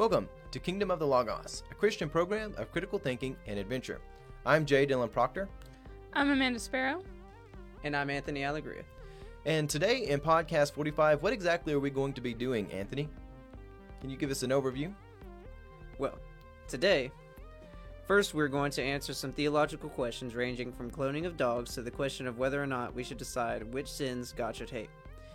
Welcome to Kingdom of the Logos, a Christian program of critical thinking and adventure. I'm Jay Dylan Proctor, I'm Amanda Sparrow. And I'm Anthony Allegria. and today in podcast 45, what exactly are we going to be doing, Anthony? Can you give us an overview? Well, today, first we're going to answer some theological questions ranging from cloning of dogs to the question of whether or not we should decide which sins God should hate.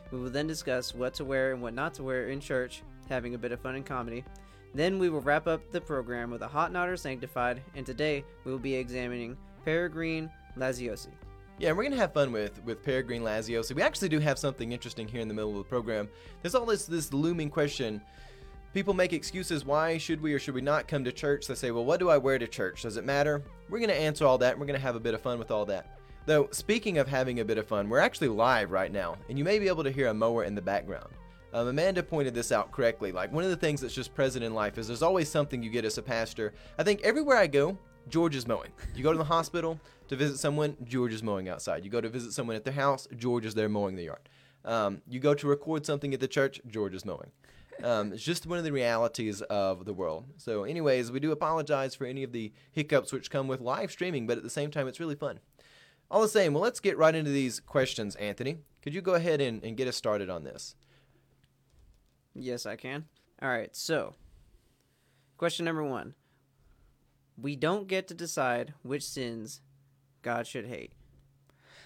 We will then discuss what to wear and what not to wear in church, having a bit of fun and comedy. Then we will wrap up the program with a hot not or sanctified, and today we will be examining Peregrine Laziosi. Yeah, and we're gonna have fun with with Peregrine Laziosi. We actually do have something interesting here in the middle of the program. There's all this this looming question. People make excuses. Why should we or should we not come to church? They say, "Well, what do I wear to church? Does it matter?" We're gonna answer all that. and We're gonna have a bit of fun with all that. Though, speaking of having a bit of fun, we're actually live right now, and you may be able to hear a mower in the background. Um, Amanda pointed this out correctly. Like one of the things that's just present in life is there's always something you get as a pastor. I think everywhere I go, George is mowing. You go to the hospital to visit someone, George is mowing outside. You go to visit someone at their house, George is there mowing the yard. Um, you go to record something at the church, George is mowing. Um, it's just one of the realities of the world. So, anyways, we do apologize for any of the hiccups which come with live streaming, but at the same time, it's really fun. All the same, well, let's get right into these questions, Anthony. Could you go ahead and, and get us started on this? Yes, I can. All right, so question number one We don't get to decide which sins God should hate.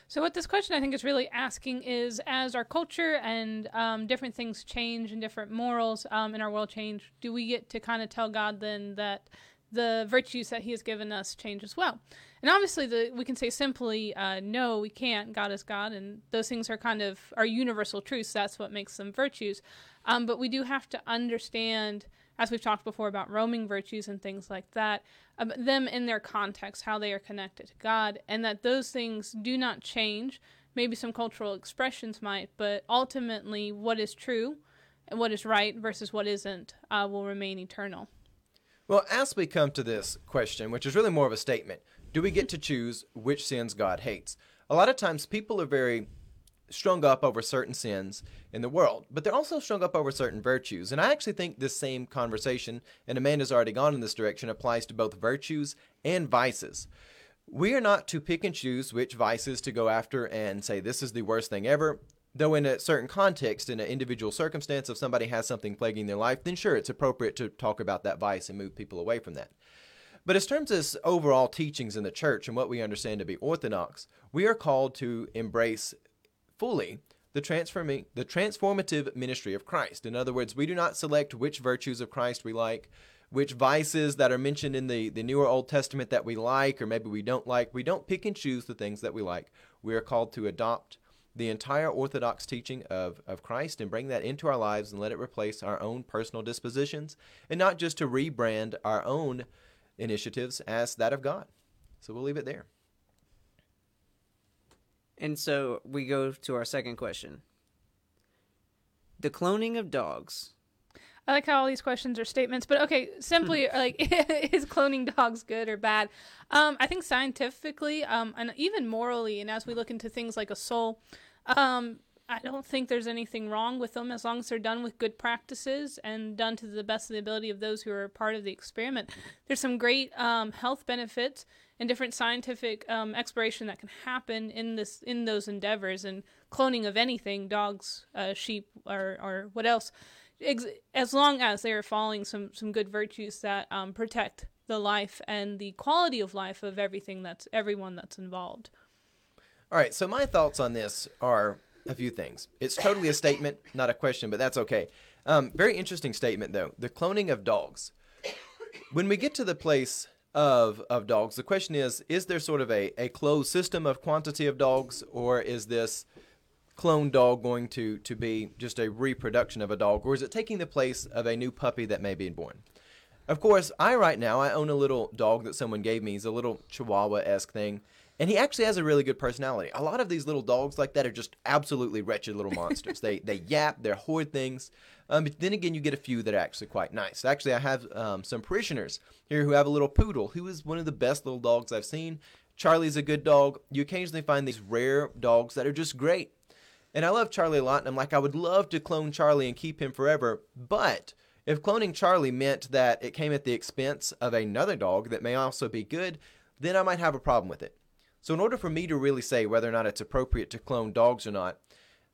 So, what this question I think is really asking is as our culture and um, different things change and different morals um, in our world change, do we get to kind of tell God then that the virtues that He has given us change as well? And obviously, the, we can say simply, uh, no, we can't. God is God, and those things are kind of are universal truths. That's what makes them virtues. Um, but we do have to understand as we've talked before about roaming virtues and things like that, um, them in their context, how they are connected to God, and that those things do not change. Maybe some cultural expressions might, but ultimately, what is true and what is right versus what isn't uh, will remain eternal. Well, as we come to this question, which is really more of a statement, do we get to choose which sins God hates? A lot of times people are very strung up over certain sins in the world, but they're also strung up over certain virtues. And I actually think this same conversation, and Amanda's already gone in this direction, applies to both virtues and vices. We are not to pick and choose which vices to go after and say this is the worst thing ever. Though in a certain context, in an individual circumstance, if somebody has something plaguing their life, then sure, it's appropriate to talk about that vice and move people away from that. But as terms of overall teachings in the church and what we understand to be orthodox, we are called to embrace fully the transforming the transformative ministry of Christ. In other words, we do not select which virtues of Christ we like, which vices that are mentioned in the, the New or Old Testament that we like or maybe we don't like. We don't pick and choose the things that we like. We are called to adopt the entire orthodox teaching of, of Christ and bring that into our lives and let it replace our own personal dispositions and not just to rebrand our own initiatives as that of God. So we'll leave it there. And so we go to our second question The cloning of dogs. I like how all these questions are statements, but okay, simply like is cloning dogs good or bad? Um, I think scientifically, um, and even morally, and as we look into things like a soul, um, I don't think there's anything wrong with them as long as they're done with good practices and done to the best of the ability of those who are part of the experiment. There's some great um, health benefits and different scientific um, exploration that can happen in this in those endeavors and cloning of anything, dogs, uh, sheep, or or what else, ex- as long as they are following some some good virtues that um, protect the life and the quality of life of everything that's everyone that's involved. All right, so my thoughts on this are a few things. It's totally a statement, not a question, but that's okay. Um, very interesting statement, though. The cloning of dogs. When we get to the place of, of dogs, the question is is there sort of a, a closed system of quantity of dogs, or is this clone dog going to, to be just a reproduction of a dog, or is it taking the place of a new puppy that may be born? Of course, I right now I own a little dog that someone gave me. He's a little Chihuahua esque thing, and he actually has a really good personality. A lot of these little dogs like that are just absolutely wretched little monsters. they they yap, they're horrid things. Um, but then again, you get a few that are actually quite nice. Actually, I have um, some parishioners here who have a little poodle who is one of the best little dogs I've seen. Charlie's a good dog. You occasionally find these rare dogs that are just great. And I love Charlie a lot, and I'm like, I would love to clone Charlie and keep him forever, but If cloning Charlie meant that it came at the expense of another dog that may also be good, then I might have a problem with it. So, in order for me to really say whether or not it's appropriate to clone dogs or not,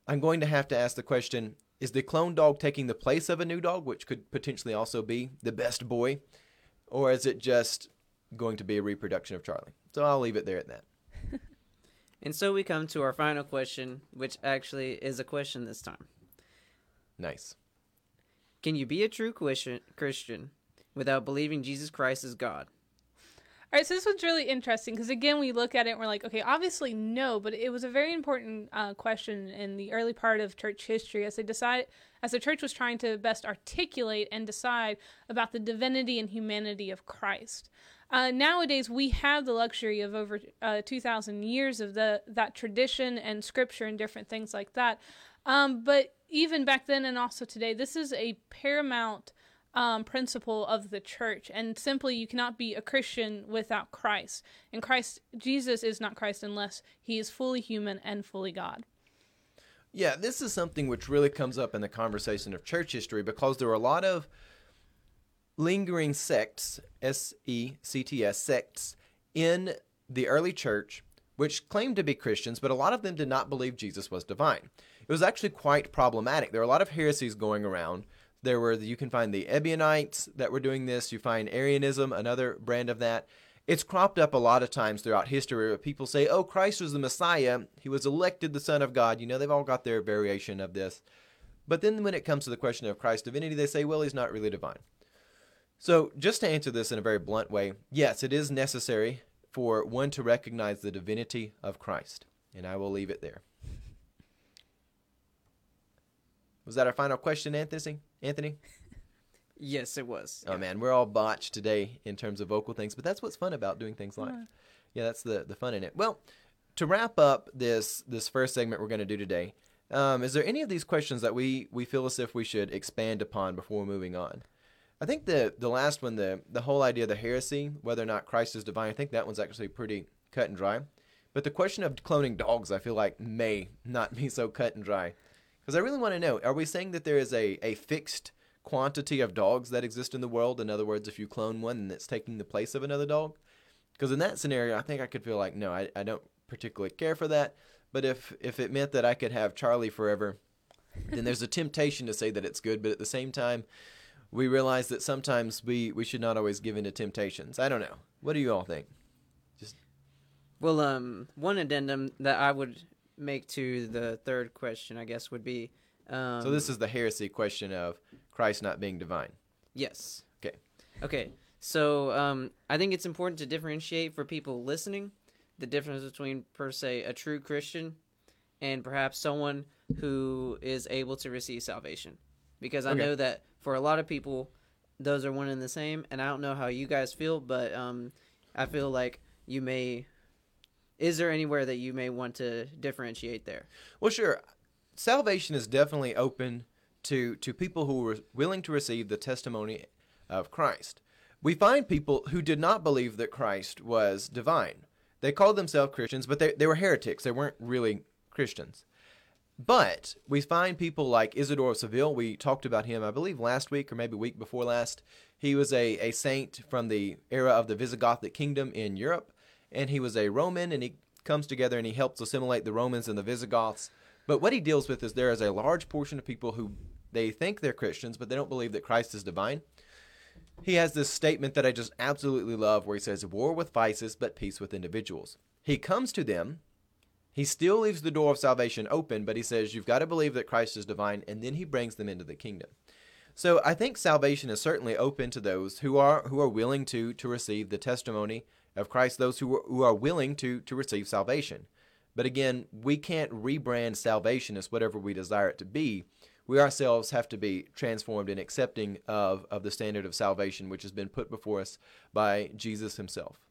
I'm going to have to ask the question is the clone dog taking the place of a new dog, which could potentially also be the best boy? Or is it just going to be a reproduction of Charlie? So, I'll leave it there at that. And so we come to our final question, which actually is a question this time. Nice. Can you be a true Christian Christian without believing Jesus Christ is God? All right, so this one's really interesting because again, we look at it and we're like, okay, obviously no, but it was a very important uh, question in the early part of church history as they decide, as the church was trying to best articulate and decide about the divinity and humanity of Christ. Uh, nowadays, we have the luxury of over uh, two thousand years of the that tradition and scripture and different things like that. Um, but even back then and also today, this is a paramount um, principle of the church. And simply, you cannot be a Christian without Christ. And Christ, Jesus is not Christ unless he is fully human and fully God. Yeah, this is something which really comes up in the conversation of church history because there are a lot of lingering sects, S E C T S, sects, in the early church which claimed to be Christians, but a lot of them did not believe Jesus was divine. It was actually quite problematic. There were a lot of heresies going around. There were you can find the Ebionites that were doing this. You find Arianism, another brand of that. It's cropped up a lot of times throughout history where people say, "Oh, Christ was the Messiah. He was elected the Son of God." You know, they've all got their variation of this. But then when it comes to the question of Christ's divinity, they say, "Well, he's not really divine." So, just to answer this in a very blunt way, yes, it is necessary for one to recognize the divinity of Christ, and I will leave it there. Was that our final question, Anthony? Anthony? Yes, it was. Oh man, we're all botched today in terms of vocal things, but that's what's fun about doing things live. Yeah. Yeah, that's the the fun in it. Well, to wrap up this this first segment we're going to do today, um, is there any of these questions that we we feel as if we should expand upon before moving on? I think the the last one, the the whole idea of the heresy, whether or not Christ is divine, I think that one's actually pretty cut and dry. But the question of cloning dogs, I feel like may not be so cut and dry, because I really want to know: Are we saying that there is a a fixed quantity of dogs that exist in the world? In other words, if you clone one, then it's taking the place of another dog. Because in that scenario, I think I could feel like no, I, I don't particularly care for that. But if if it meant that I could have Charlie forever, then there's a temptation to say that it's good. But at the same time, we realize that sometimes we, we should not always give in to temptations. I don't know. What do you all think? Just well, um, one addendum that I would make to the third question, I guess, would be. Um, so this is the heresy question of Christ not being divine. Yes. Okay. Okay. So um, I think it's important to differentiate for people listening the difference between, per se, a true Christian and perhaps someone who is able to receive salvation. Because I Okay. know that for a lot of people, those are one and the same. And I don't know how you guys feel, but um, I feel like you may. Is there anywhere that you may want to differentiate there? Well, sure. Salvation is definitely open to to people who were willing to receive the testimony of Christ. We find people who did not believe that Christ was divine. They called themselves Christians, but they, they were heretics. They weren't really Christians. But we find people like Isidore of Seville. We talked about him, I believe, last week or maybe week before last. He was a, a saint from the era of the Visigothic kingdom in Europe, and he was a Roman, and he comes together and he helps assimilate the Romans and the Visigoths. But what he deals with is there is a large portion of people who they think they're Christians, but they don't believe that Christ is divine. He has this statement that I just absolutely love where he says, War with vices, but peace with individuals. He comes to them he still leaves the door of salvation open, but he says you've got to believe that Christ is divine, and then he brings them into the kingdom. So I think salvation is certainly open to those who are who are willing to to receive the testimony of Christ, those who are, who are willing to to receive salvation. But again, we can't rebrand salvation as whatever we desire it to be. We ourselves have to be transformed and accepting of, of the standard of salvation which has been put before us by Jesus himself.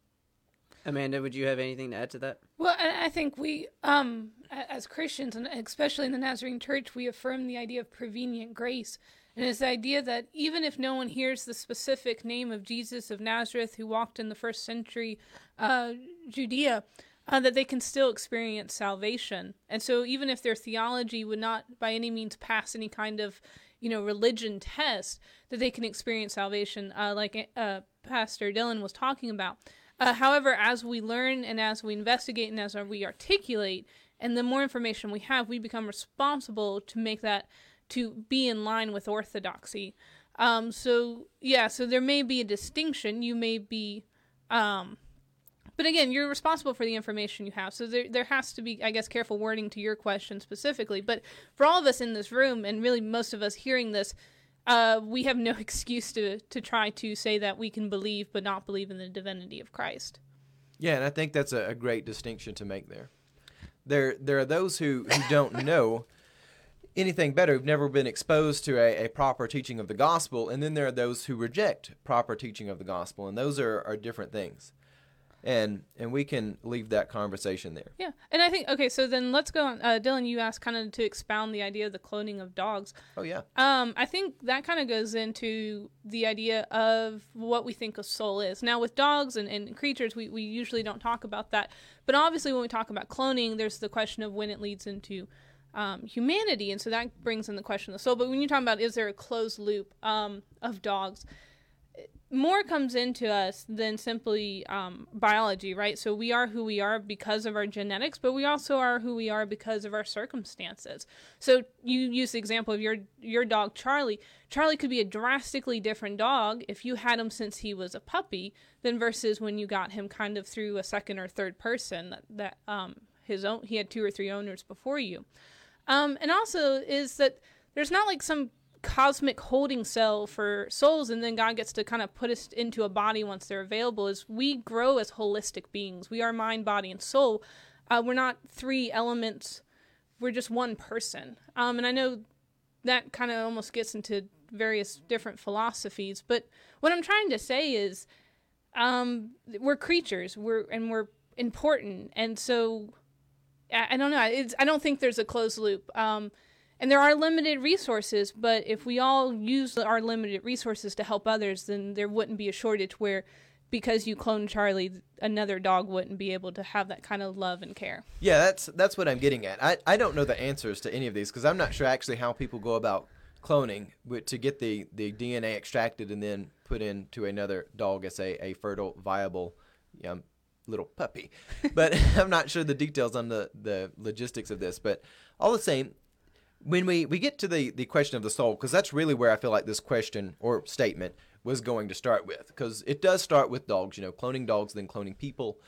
Amanda, would you have anything to add to that? Well, I think we, um, as Christians, and especially in the Nazarene Church, we affirm the idea of prevenient grace. And it's the idea that even if no one hears the specific name of Jesus of Nazareth who walked in the first century uh, Judea, uh, that they can still experience salvation. And so, even if their theology would not by any means pass any kind of you know religion test that they can experience salvation, uh, like uh, Pastor Dylan was talking about. Uh, however, as we learn and as we investigate and as we articulate, and the more information we have, we become responsible to make that to be in line with orthodoxy. Um, so yeah, so there may be a distinction. You may be, um, but again, you're responsible for the information you have. So there, there has to be, I guess, careful wording to your question specifically. But for all of us in this room, and really most of us hearing this, uh, we have no excuse to to try to say that we can believe but not believe in the divinity of Christ. Yeah, and I think that's a, a great distinction to make there. There, there are those who, who don't know anything better, who've never been exposed to a, a, proper teaching of the gospel, and then there are those who reject proper teaching of the gospel, and those are, are different things. And and we can leave that conversation there. Yeah, and I think okay, so then let's go on. Uh, Dylan, you asked kind of to expound the idea of the cloning of dogs. Oh yeah. Um, I think that kind of goes into the idea of what we think a soul is. Now with dogs and, and creatures, we, we usually don't talk about that, but obviously when we talk about cloning, there's the question of when it leads into um, humanity, and so that brings in the question of the soul. But when you talk about is there a closed loop um, of dogs, more comes into us than simply um, biology, right? So we are who we are because of our genetics, but we also are who we are because of our circumstances. So you use the example of your your dog Charlie. Charlie could be a drastically different dog if you had him since he was a puppy than versus when you got him kind of through a second or third person that, that um, his own he had two or three owners before you. Um, and also is that there's not like some cosmic holding cell for souls and then God gets to kind of put us into a body once they're available is we grow as holistic beings. We are mind, body, and soul. Uh, we're not three elements. We're just one person. Um, and I know that kind of almost gets into various different philosophies, but what I'm trying to say is um, we're creatures. We're and we're important, and so I, don't know. It's, I don't think there's a closed loop. Um, and there are limited resources, but if we all use our limited resources to help others, then there wouldn't be a shortage where because you clone Charlie, another dog wouldn't be able to have that kind of love and care. Yeah, that's that's what I'm getting at. I, I don't know the answers to any of these because I'm not sure actually how people go about cloning to get the, the DNA extracted and then put into another dog as a, a fertile, viable um, little puppy. But I'm not sure the details on the, the logistics of this. But all the same, when we, we get to the, the question of the soul, because that's really where I feel like this question or statement was going to start with, because it does start with dogs, you know, cloning dogs, then cloning people.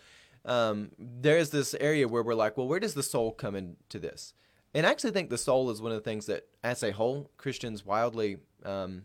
Um, there's this area where we're like, well, where does the soul come into this? And I actually think the soul is one of the things that, as a whole, Christians wildly um,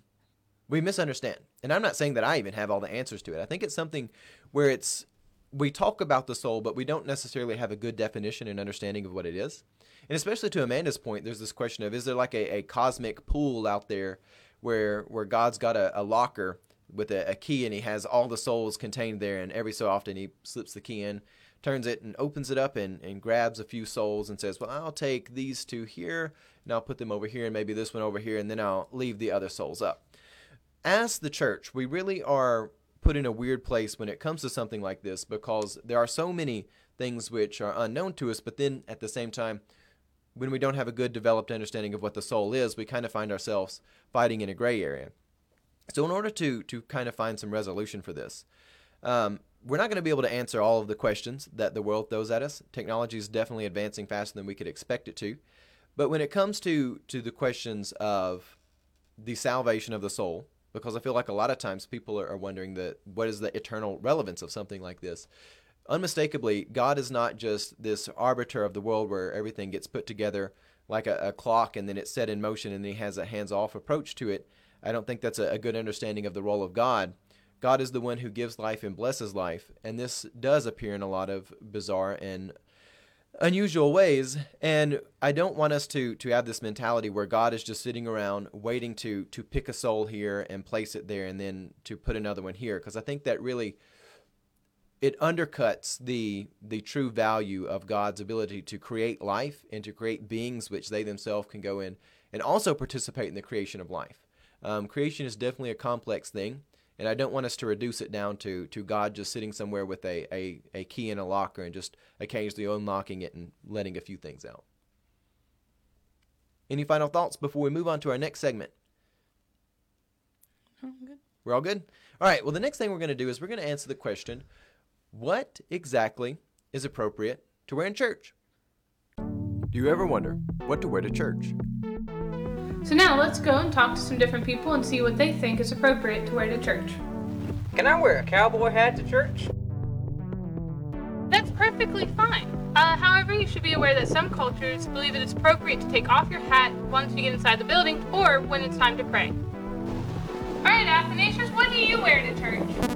we misunderstand. And I'm not saying that I even have all the answers to it. I think it's something where it's we talk about the soul, but we don't necessarily have a good definition and understanding of what it is. And especially to Amanda's point, there's this question of is there like a, a cosmic pool out there where where God's got a, a locker with a, a, key and he has all the souls contained there, and every so often he slips the key in, turns it, and opens it up and, and grabs a few souls and says, Well, I'll take these two here, and I'll put them over here, and maybe this one over here, and then I'll leave the other souls up. As the church, we really are put in a weird place when it comes to something like this because there are so many things which are unknown to us, but then at the same time, when we don't have a good developed understanding of what the soul is, we kind of find ourselves fighting in a gray area. So, in order to to kind of find some resolution for this, um, we're not going to be able to answer all of the questions that the world throws at us. Technology is definitely advancing faster than we could expect it to. But when it comes to to the questions of the salvation of the soul, because I feel like a lot of times people are, wondering that what is the eternal relevance of something like this. Unmistakably, God is not just this arbiter of the world where everything gets put together like a, a clock and then it's set in motion and he has a hands-off approach to it. I don't think that's a, a good understanding of the role of God. God is the one who gives life and blesses life, and this does appear in a lot of bizarre and unusual ways and i don't want us to to have this mentality where god is just sitting around waiting to to pick a soul here and place it there and then to put another one here because i think that really it undercuts the the true value of god's ability to create life and to create beings which they themselves can go in and also participate in the creation of life um, creation is definitely a complex thing and I don't want us to reduce it down to to God just sitting somewhere with a, a, a key in a locker and just occasionally unlocking it and letting a few things out. Any final thoughts before we move on to our next segment? Good. We're all good? All right. Well, the next thing we're going to do is we're going to answer the question what exactly is appropriate to wear in church? Do you ever wonder what to wear to church? So now let's go and talk to some different people and see what they think is appropriate to wear to church. Can I wear a cowboy hat to church? That's perfectly fine. Uh, however, you should be aware that some cultures believe it is appropriate to take off your hat once you get inside the building or when it's time to pray. All right, Athanasius, what do you wear to church?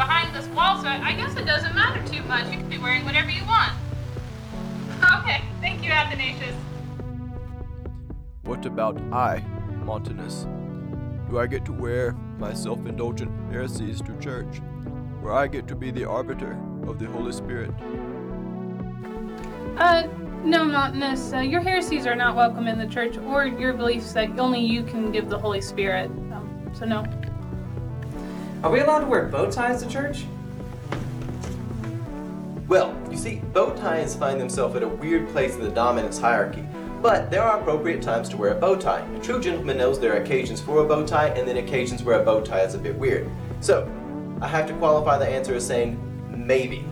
Behind this wall, so I I guess it doesn't matter too much. You can be wearing whatever you want. Okay, thank you, Athanasius. What about I, Montanus? Do I get to wear my self indulgent heresies to church, where I get to be the arbiter of the Holy Spirit? Uh, no, Montanus. Uh, your heresies are not welcome in the church, or your beliefs that only you can give the Holy Spirit. Um, so no. Are we allowed to wear bow ties to church? Well, you see, bow ties find themselves at a weird place in the dominance hierarchy. But there are appropriate times to wear a bow tie. A true gentleman knows there are occasions for a bow tie and then occasions where a bow tie is a bit weird. So, I have to qualify the answer as saying maybe.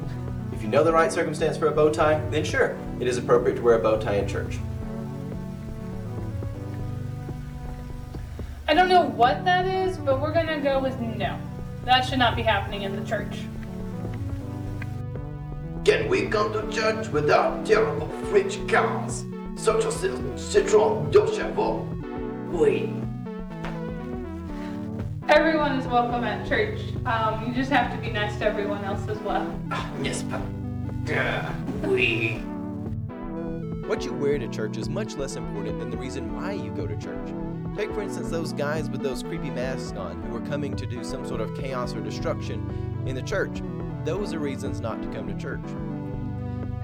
If you know the right circumstance for a bow tie, then sure, it is appropriate to wear a bow tie in church. I don't know what that is, but we're gonna go with no. That should not be happening in the church. Can we come to church without terrible French cars, such as the Citroën Deux Chevaux? Oui. Everyone is welcome at church. Um, you just have to be nice to everyone else as well. Ah, n'est-ce pas? Ah, oui. What you wear to church is much less important than the reason why you go to church. Take, for instance, those guys with those creepy masks on who are coming to do some sort of chaos or destruction in the church. Those are reasons not to come to church.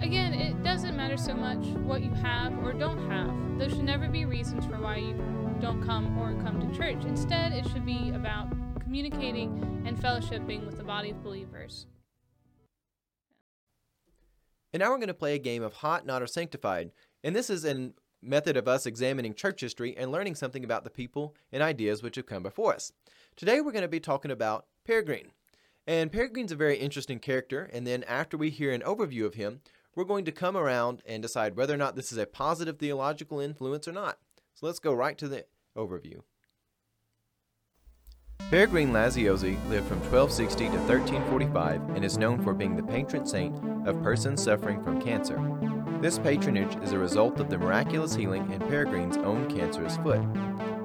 Again, it doesn't matter so much what you have or don't have. Those should never be reasons for why you don't come or come to church. Instead, it should be about communicating and fellowshipping with the body of believers. And now we're going to play a game of Hot, Not, or Sanctified. And this is a method of us examining church history and learning something about the people and ideas which have come before us. Today we're going to be talking about Peregrine. And Peregrine's a very interesting character, and then after we hear an overview of him, we're going to come around and decide whether or not this is a positive theological influence or not. So let's go right to the overview. Peregrine Laziosi lived from 1260 to 1345 and is known for being the patron saint of persons suffering from cancer. This patronage is a result of the miraculous healing in Peregrine's own cancerous foot.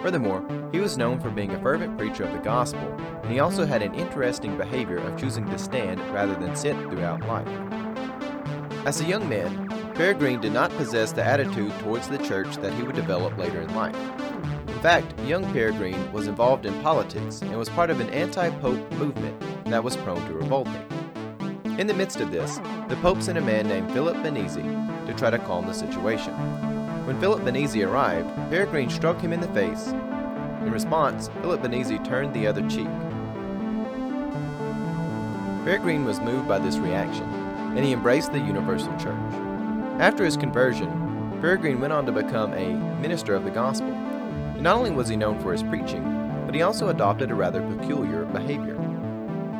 Furthermore, he was known for being a fervent preacher of the gospel, and he also had an interesting behavior of choosing to stand rather than sit throughout life. As a young man, Peregrine did not possess the attitude towards the church that he would develop later in life. In fact, young Peregrine was involved in politics and was part of an anti pope movement that was prone to revolting. In the midst of this, the Pope sent a man named Philip Benizi to try to calm the situation. When Philip Benizi arrived, Peregrine struck him in the face. In response, Philip Benizi turned the other cheek. Peregrine was moved by this reaction, and he embraced the Universal Church. After his conversion, Peregrine went on to become a minister of the gospel. And not only was he known for his preaching, but he also adopted a rather peculiar behavior.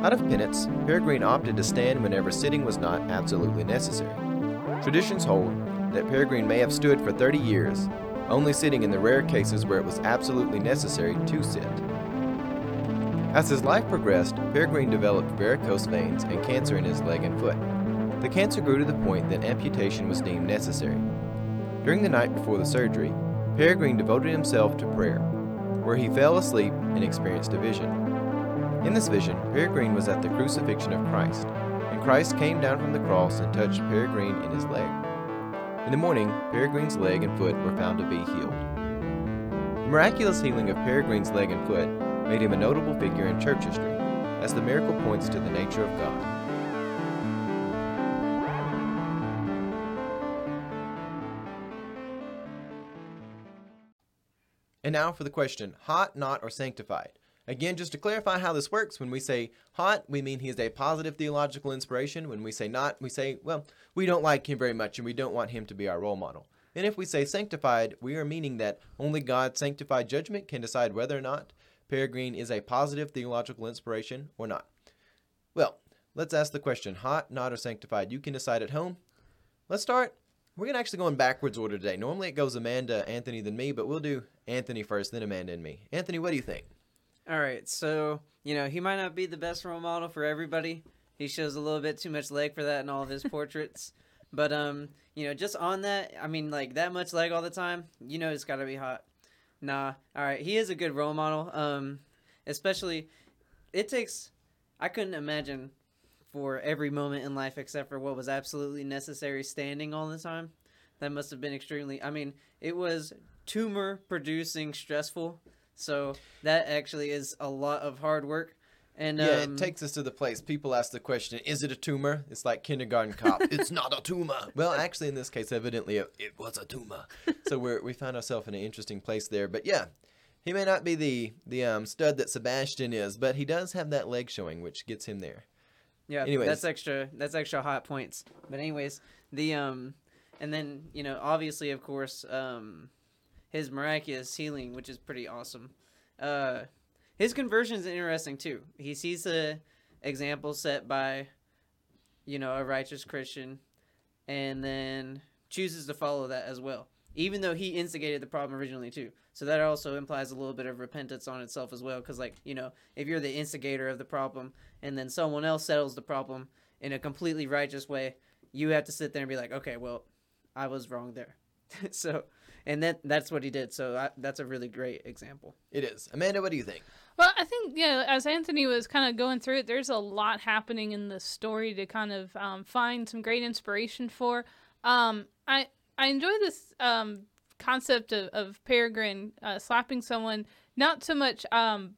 Out of penance, Peregrine opted to stand whenever sitting was not absolutely necessary. Traditions hold that Peregrine may have stood for 30 years, only sitting in the rare cases where it was absolutely necessary to sit. As his life progressed, Peregrine developed varicose veins and cancer in his leg and foot. The cancer grew to the point that amputation was deemed necessary. During the night before the surgery, Peregrine devoted himself to prayer, where he fell asleep and experienced a vision. In this vision, Peregrine was at the crucifixion of Christ, and Christ came down from the cross and touched Peregrine in his leg. In the morning, Peregrine's leg and foot were found to be healed. The miraculous healing of Peregrine's leg and foot made him a notable figure in church history, as the miracle points to the nature of God. And now for the question hot, not, or sanctified. Again, just to clarify how this works, when we say hot, we mean he is a positive theological inspiration. When we say not, we say, well, we don't like him very much and we don't want him to be our role model. And if we say sanctified, we are meaning that only God's sanctified judgment can decide whether or not Peregrine is a positive theological inspiration or not. Well, let's ask the question hot, not, or sanctified. You can decide at home. Let's start. We're going to actually go in backwards order today. Normally it goes Amanda, Anthony, then me, but we'll do Anthony first, then Amanda and me. Anthony, what do you think? All right, so you know he might not be the best role model for everybody. He shows a little bit too much leg for that in all of his portraits. But um, you know, just on that, I mean, like that much leg all the time, you know, it's got to be hot. Nah, all right, he is a good role model. Um, especially, it takes. I couldn't imagine for every moment in life except for what was absolutely necessary standing all the time. That must have been extremely. I mean, it was tumor producing stressful. So that actually is a lot of hard work. And Yeah, um, it takes us to the place. People ask the question, is it a tumor? It's like kindergarten cop. it's not a tumor. Well, actually, in this case, evidently, it, it was a tumor. so we're, we found ourselves in an interesting place there. But yeah, he may not be the, the um, stud that Sebastian is, but he does have that leg showing, which gets him there. Yeah, Anyways. that's extra. That's extra hot points. But anyways, the um, and then you know, obviously, of course, um, his miraculous healing, which is pretty awesome. Uh, his conversion is interesting too. He sees a example set by, you know, a righteous Christian, and then chooses to follow that as well. Even though he instigated the problem originally too, so that also implies a little bit of repentance on itself as well. Because like you know, if you're the instigator of the problem, and then someone else settles the problem in a completely righteous way, you have to sit there and be like, okay, well, I was wrong there. so, and that that's what he did. So I, that's a really great example. It is. Amanda, what do you think? Well, I think yeah, as Anthony was kind of going through it, there's a lot happening in the story to kind of um, find some great inspiration for. Um, I I enjoy this um, concept of, of Peregrine uh, slapping someone, not so much um,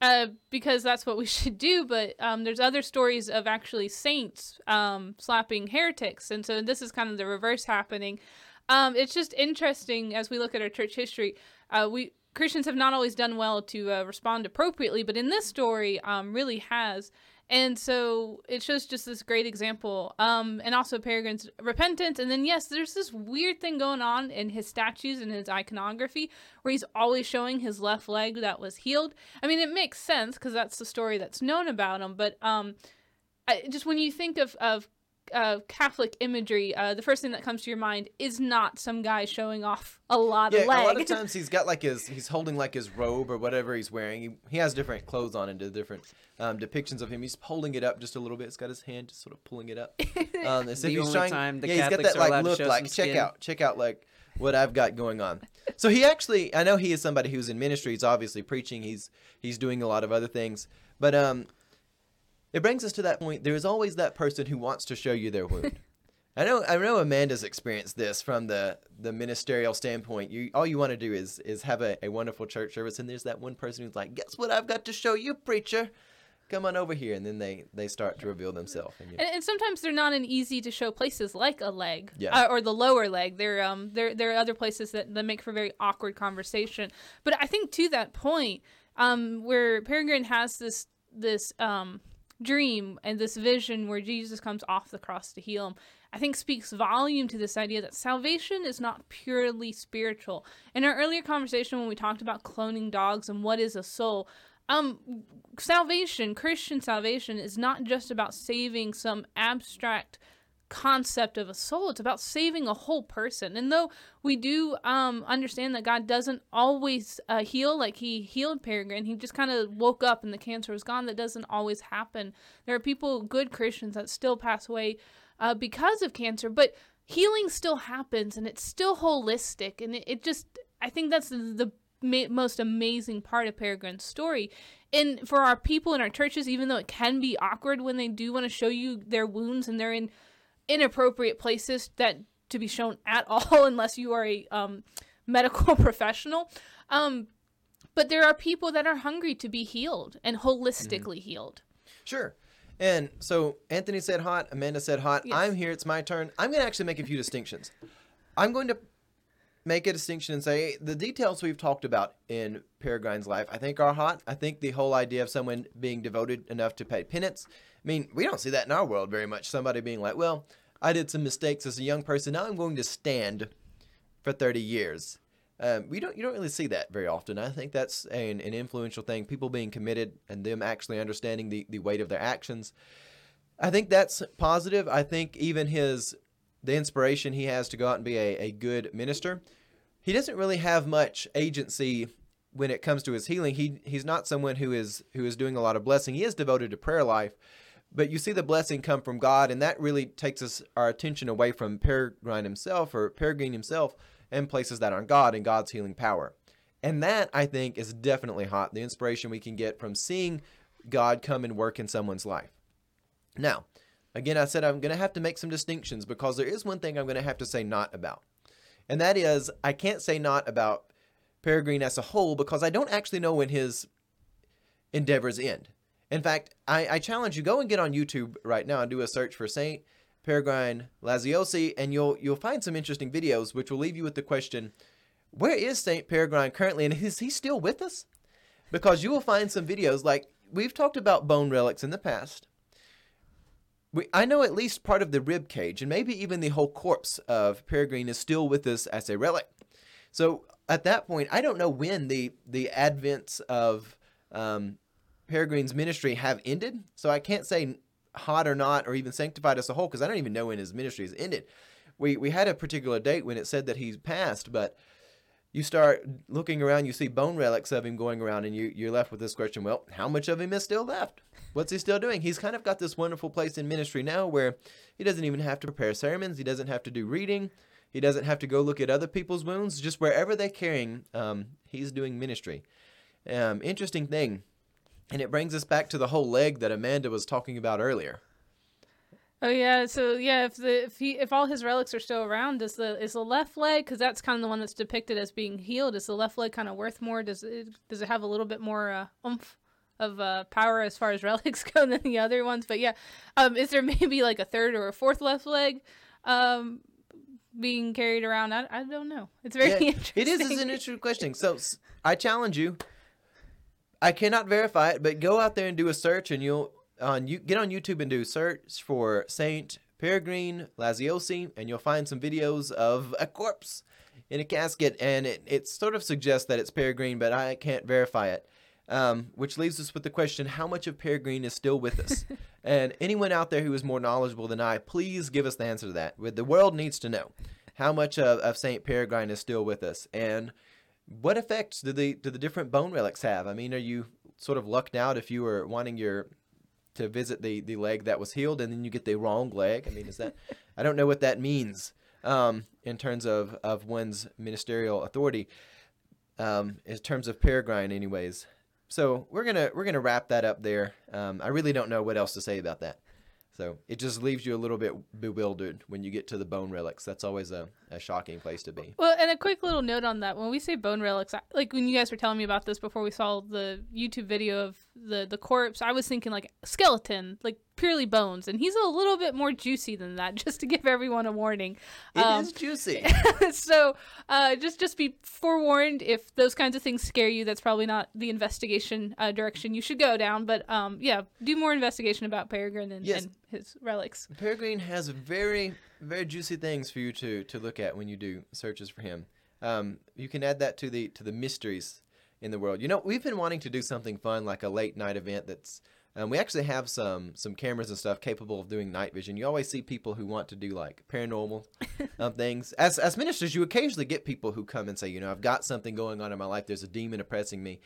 uh, because that's what we should do, but um, there's other stories of actually saints um, slapping heretics, and so this is kind of the reverse happening. Um, it's just interesting as we look at our church history. Uh, we Christians have not always done well to uh, respond appropriately, but in this story, um, really has. And so it shows just this great example. Um, and also Peregrine's repentance. And then, yes, there's this weird thing going on in his statues and his iconography where he's always showing his left leg that was healed. I mean, it makes sense because that's the story that's known about him. But um, I, just when you think of, of uh, Catholic imagery, uh, the first thing that comes to your mind is not some guy showing off a lot Yeah, of leg. a lot of times he's got like his he's holding like his robe or whatever he's wearing. He, he has different clothes on and the different um, depictions of him. He's holding it up just a little bit. He's got his hand just sort of pulling it up. Um, as if The he's only trying, time the yeah, he's got that are like look like check skin. out check out like what I've got going on. So he actually I know he is somebody who's in ministry. He's obviously preaching. He's he's doing a lot of other things. But um, it brings us to that point. There is always that person who wants to show you their wound. I know I know Amanda's experienced this from the the ministerial standpoint. You all you want to do is is have a, a wonderful church service and there's that one person who's like, Guess what I've got to show you, preacher? Come on over here and then they they start to reveal themselves and you, And, and sometimes they're not an easy to show places like a leg Yeah. uh, or the lower leg. There um there there are other places that, that make for very awkward conversation. But I think to that point, um, where Peregrine has this this um dream and this vision where Jesus comes off the cross to heal him, I think speaks volume to this idea that salvation is not purely spiritual. In our earlier conversation when we talked about cloning dogs and what is a soul, um salvation, Christian salvation is not just about saving some abstract concept of a soul. It's about saving a whole person. And though we do um understand that god doesn't always uh, heal like he healed peregrine he just kind of woke up and the cancer was gone that doesn't always happen. There are people good christians that still pass away uh, because of cancer but healing still happens and it's still holistic. And it, it just i think that's the, the ma- most amazing part of peregrine's story. And for our people in our churches even though it can be awkward when they do want to show you their wounds and they're in inappropriate places that to be shown at all unless you are a um, medical professional um, but there are people that are hungry to be healed and holistically healed Sure. And so Anthony said hot, Amanda said hot. Yes. I'm here, it's my turn. I'm gonna actually make a few distinctions. I'm going to make a distinction and say the details we've talked about in Peregrine's life, I think, are hot. I think the whole idea of someone being devoted enough to pay penance. I mean, we don't see that in our world very much. Somebody being like, well, I did some mistakes as a young person. Now I'm going to stand for 30 years. Um, we don't you don't really see that very often. I think that's an, an influential thing. People being committed and them actually understanding the, the weight of their actions. I think that's positive. I think even his the inspiration he has to go out and be a, a good minister, he doesn't really have much agency when it comes to his healing. He he's not someone who is who is doing a lot of blessing. He is devoted to prayer life, but you see the blessing come from God, and that really takes us our attention away from Peregrine himself or Peregrine himself and places that on God and God's healing power. And that I think is definitely hot. The inspiration we can get from seeing God come and work in someone's life. Now, again, I said I'm going to have to make some distinctions because there is one thing I'm going to have to say not about. And that is, I can't say not about Peregrine as a whole because I don't actually know when his endeavors end. In fact, I, I challenge you go and get on YouTube right now and do a search for Saint Peregrine Laziosi, and you'll you'll find some interesting videos which will leave you with the question, where is Saint Peregrine currently, and is he still with us? Because you will find some videos like we've talked about bone relics in the past. We, I know at least part of the rib cage, and maybe even the whole corpse of Peregrine is still with us as a relic. So at that point, I don't know when the the advents of um, Peregrine's ministry have ended. So I can't say hot or not, or even sanctified as a whole, because I don't even know when his ministry has ended. We we had a particular date when it said that he's passed, but you start looking around, you see bone relics of him going around, and you you're left with this question: Well, how much of him is still left? What's he still doing? He's kind of got this wonderful place in ministry now where he doesn't even have to prepare sermons, he doesn't have to do reading. He doesn't have to go look at other people's wounds. Just wherever they're carrying, um, he's doing ministry. Um, interesting thing. And it brings us back to the whole leg that Amanda was talking about earlier. Oh yeah, so yeah, if the if he if all his relics are still around, is the is the left leg because that's kind of the one that's depicted as being healed? Is the left leg kind of worth more? Does it does it have a little bit more uh, oomph of uh, power as far as relics go than the other ones? But yeah, um, is there maybe like a third or a fourth left leg um, being carried around? I, I don't know. It's very Yeah, interesting. It is it's an interesting question. So s- I challenge you. I cannot verify it, but go out there and do a search, and you'll on you get on YouTube and do search for Saint Peregrine Laziosi, and you'll find some videos of a corpse in a casket, and it, it sort of suggests that it's Peregrine, but I can't verify it. Um, which leaves us with the question: How much of Peregrine is still with us? and anyone out there who is more knowledgeable than I, please give us the answer to that. The world needs to know how much of, of Saint Peregrine is still with us, and what effects do the do the different bone relics have? I mean, are you sort of lucked out if you were wanting your to visit the the leg that was healed and then you get the wrong leg? I mean, is that I don't know what that means um, in terms of of one's ministerial authority. Um, in terms of Peregrine, anyways. So we're gonna we're gonna wrap that up there. Um, I really don't know what else to say about that. So it just leaves you a little bit bewildered when you get to the bone relics. That's always a, a shocking place to be. Well, and a quick little note on that: when we say bone relics, like when you guys were telling me about this before we saw the YouTube video of the the corpse, I was thinking like skeleton, like purely bones, and he's a little bit more juicy than that. Just to give everyone a warning. It is Um, juicy. so uh, just just be forewarned if those kinds of things scare you. That's probably not the investigation uh, direction you should go down. But um, yeah, do more investigation about Peregrine and, Yes. and his relics. Peregrine has very, very juicy things for you to to look at when you do searches for him. Um, you can add that to the to the mysteries in the world. You know, we've been wanting to do something fun like a late night event. That's um, we actually have some some cameras and stuff capable of doing night vision. You always see people who want to do like paranormal um, things. As as ministers, you occasionally get people who come and say, you know, I've got something going on in my life. There's a demon oppressing me.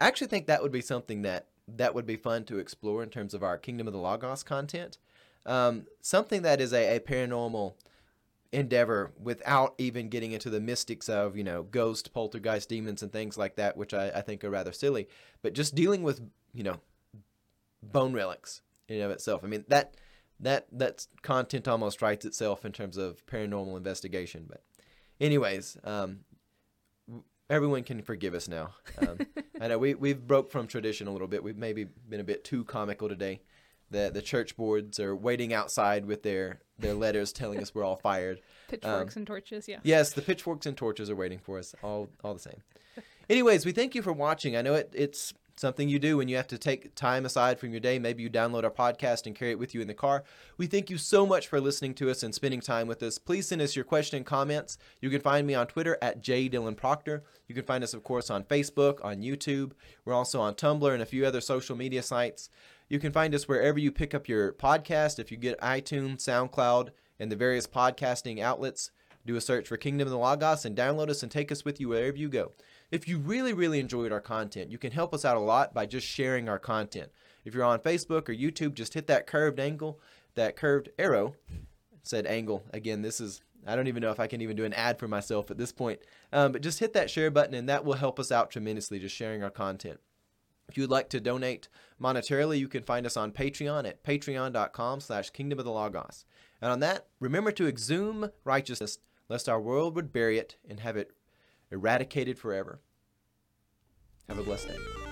I actually think that would be something that that would be fun to explore in terms of our Kingdom of the Logos content um, something that is a, a paranormal endeavor without even getting into the mystics of you know ghost poltergeist demons and things like that which I, I think are rather silly. But just dealing with you know bone relics in and of itself. I mean that that that content almost writes itself in terms of paranormal investigation. But anyways um everyone can forgive us now. Um, i know we, we've broke from tradition a little bit. We've maybe been a bit too comical today. The the church boards are waiting outside with their their letters telling us we're all fired. Pitchforks um, and torches. Yeah. Yes, the pitchforks and torches are waiting for us. All all the same. Anyways, we thank you for watching. I know it, it's something you do when you have to take time aside from your day. Maybe you download our podcast and carry it with you in the car. We thank you so much for listening to us and spending time with us. Please send us your question and comments. You can find me on Twitter at jdylanproctor. You can find us, of course, on Facebook, on YouTube. We're also on Tumblr and a few other social media sites. You can find us wherever you pick up your podcast. If you get iTunes, SoundCloud, and the various podcasting outlets, do a search for Kingdom of the Logos and download us and take us with you wherever you go. If you really, really enjoyed our content, you can help us out a lot by just sharing our content. If you're on Facebook or YouTube, just hit that curved angle, that curved arrow, said angle. Again, this is, I don't even know if I can even do an ad for myself at this point, um, but just hit that share button and that will help us out tremendously, just sharing our content. If you'd like to donate monetarily, you can find us on Patreon at patreon.com slash kingdom of the logos. And on that, remember to exhume righteousness, lest our world would bury it and have it eradicated forever. Have a blessed day.